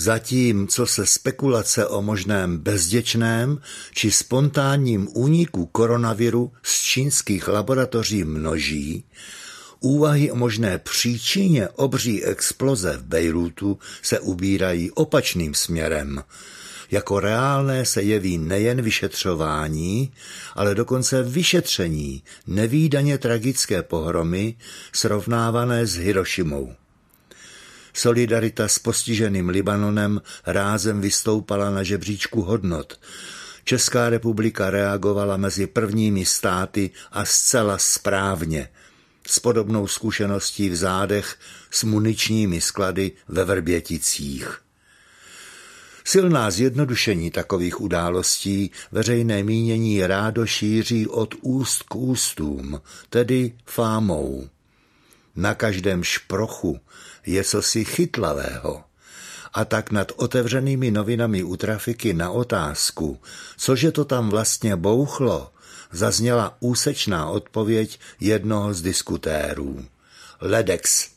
Zatímco se spekulace o možném bezděčném či spontánním úniku koronaviru z čínských laboratoří množí, úvahy o možné příčině obří exploze v Bejrutu se ubírají opačným směrem. Jako reálné se jeví nejen vyšetřování, ale dokonce vyšetření nevýdaně tragické pohromy srovnávané s Hirošimou. Solidarita s postiženým Libanonem rázem vystoupala na žebříčku hodnot. Česká republika reagovala mezi prvními státy a zcela správně. S podobnou zkušeností v zádech s muničními sklady ve Vrběticích. Silná zjednodušení takových událostí veřejné mínění rádo šíří od úst k ústům, tedy fámou. Na každém šprochu je cosi chytlavého. A tak nad otevřenými novinami u trafiky na otázku, cože to tam vlastně bouchlo, zazněla úsečná odpověď jednoho z diskutérů. Ledex.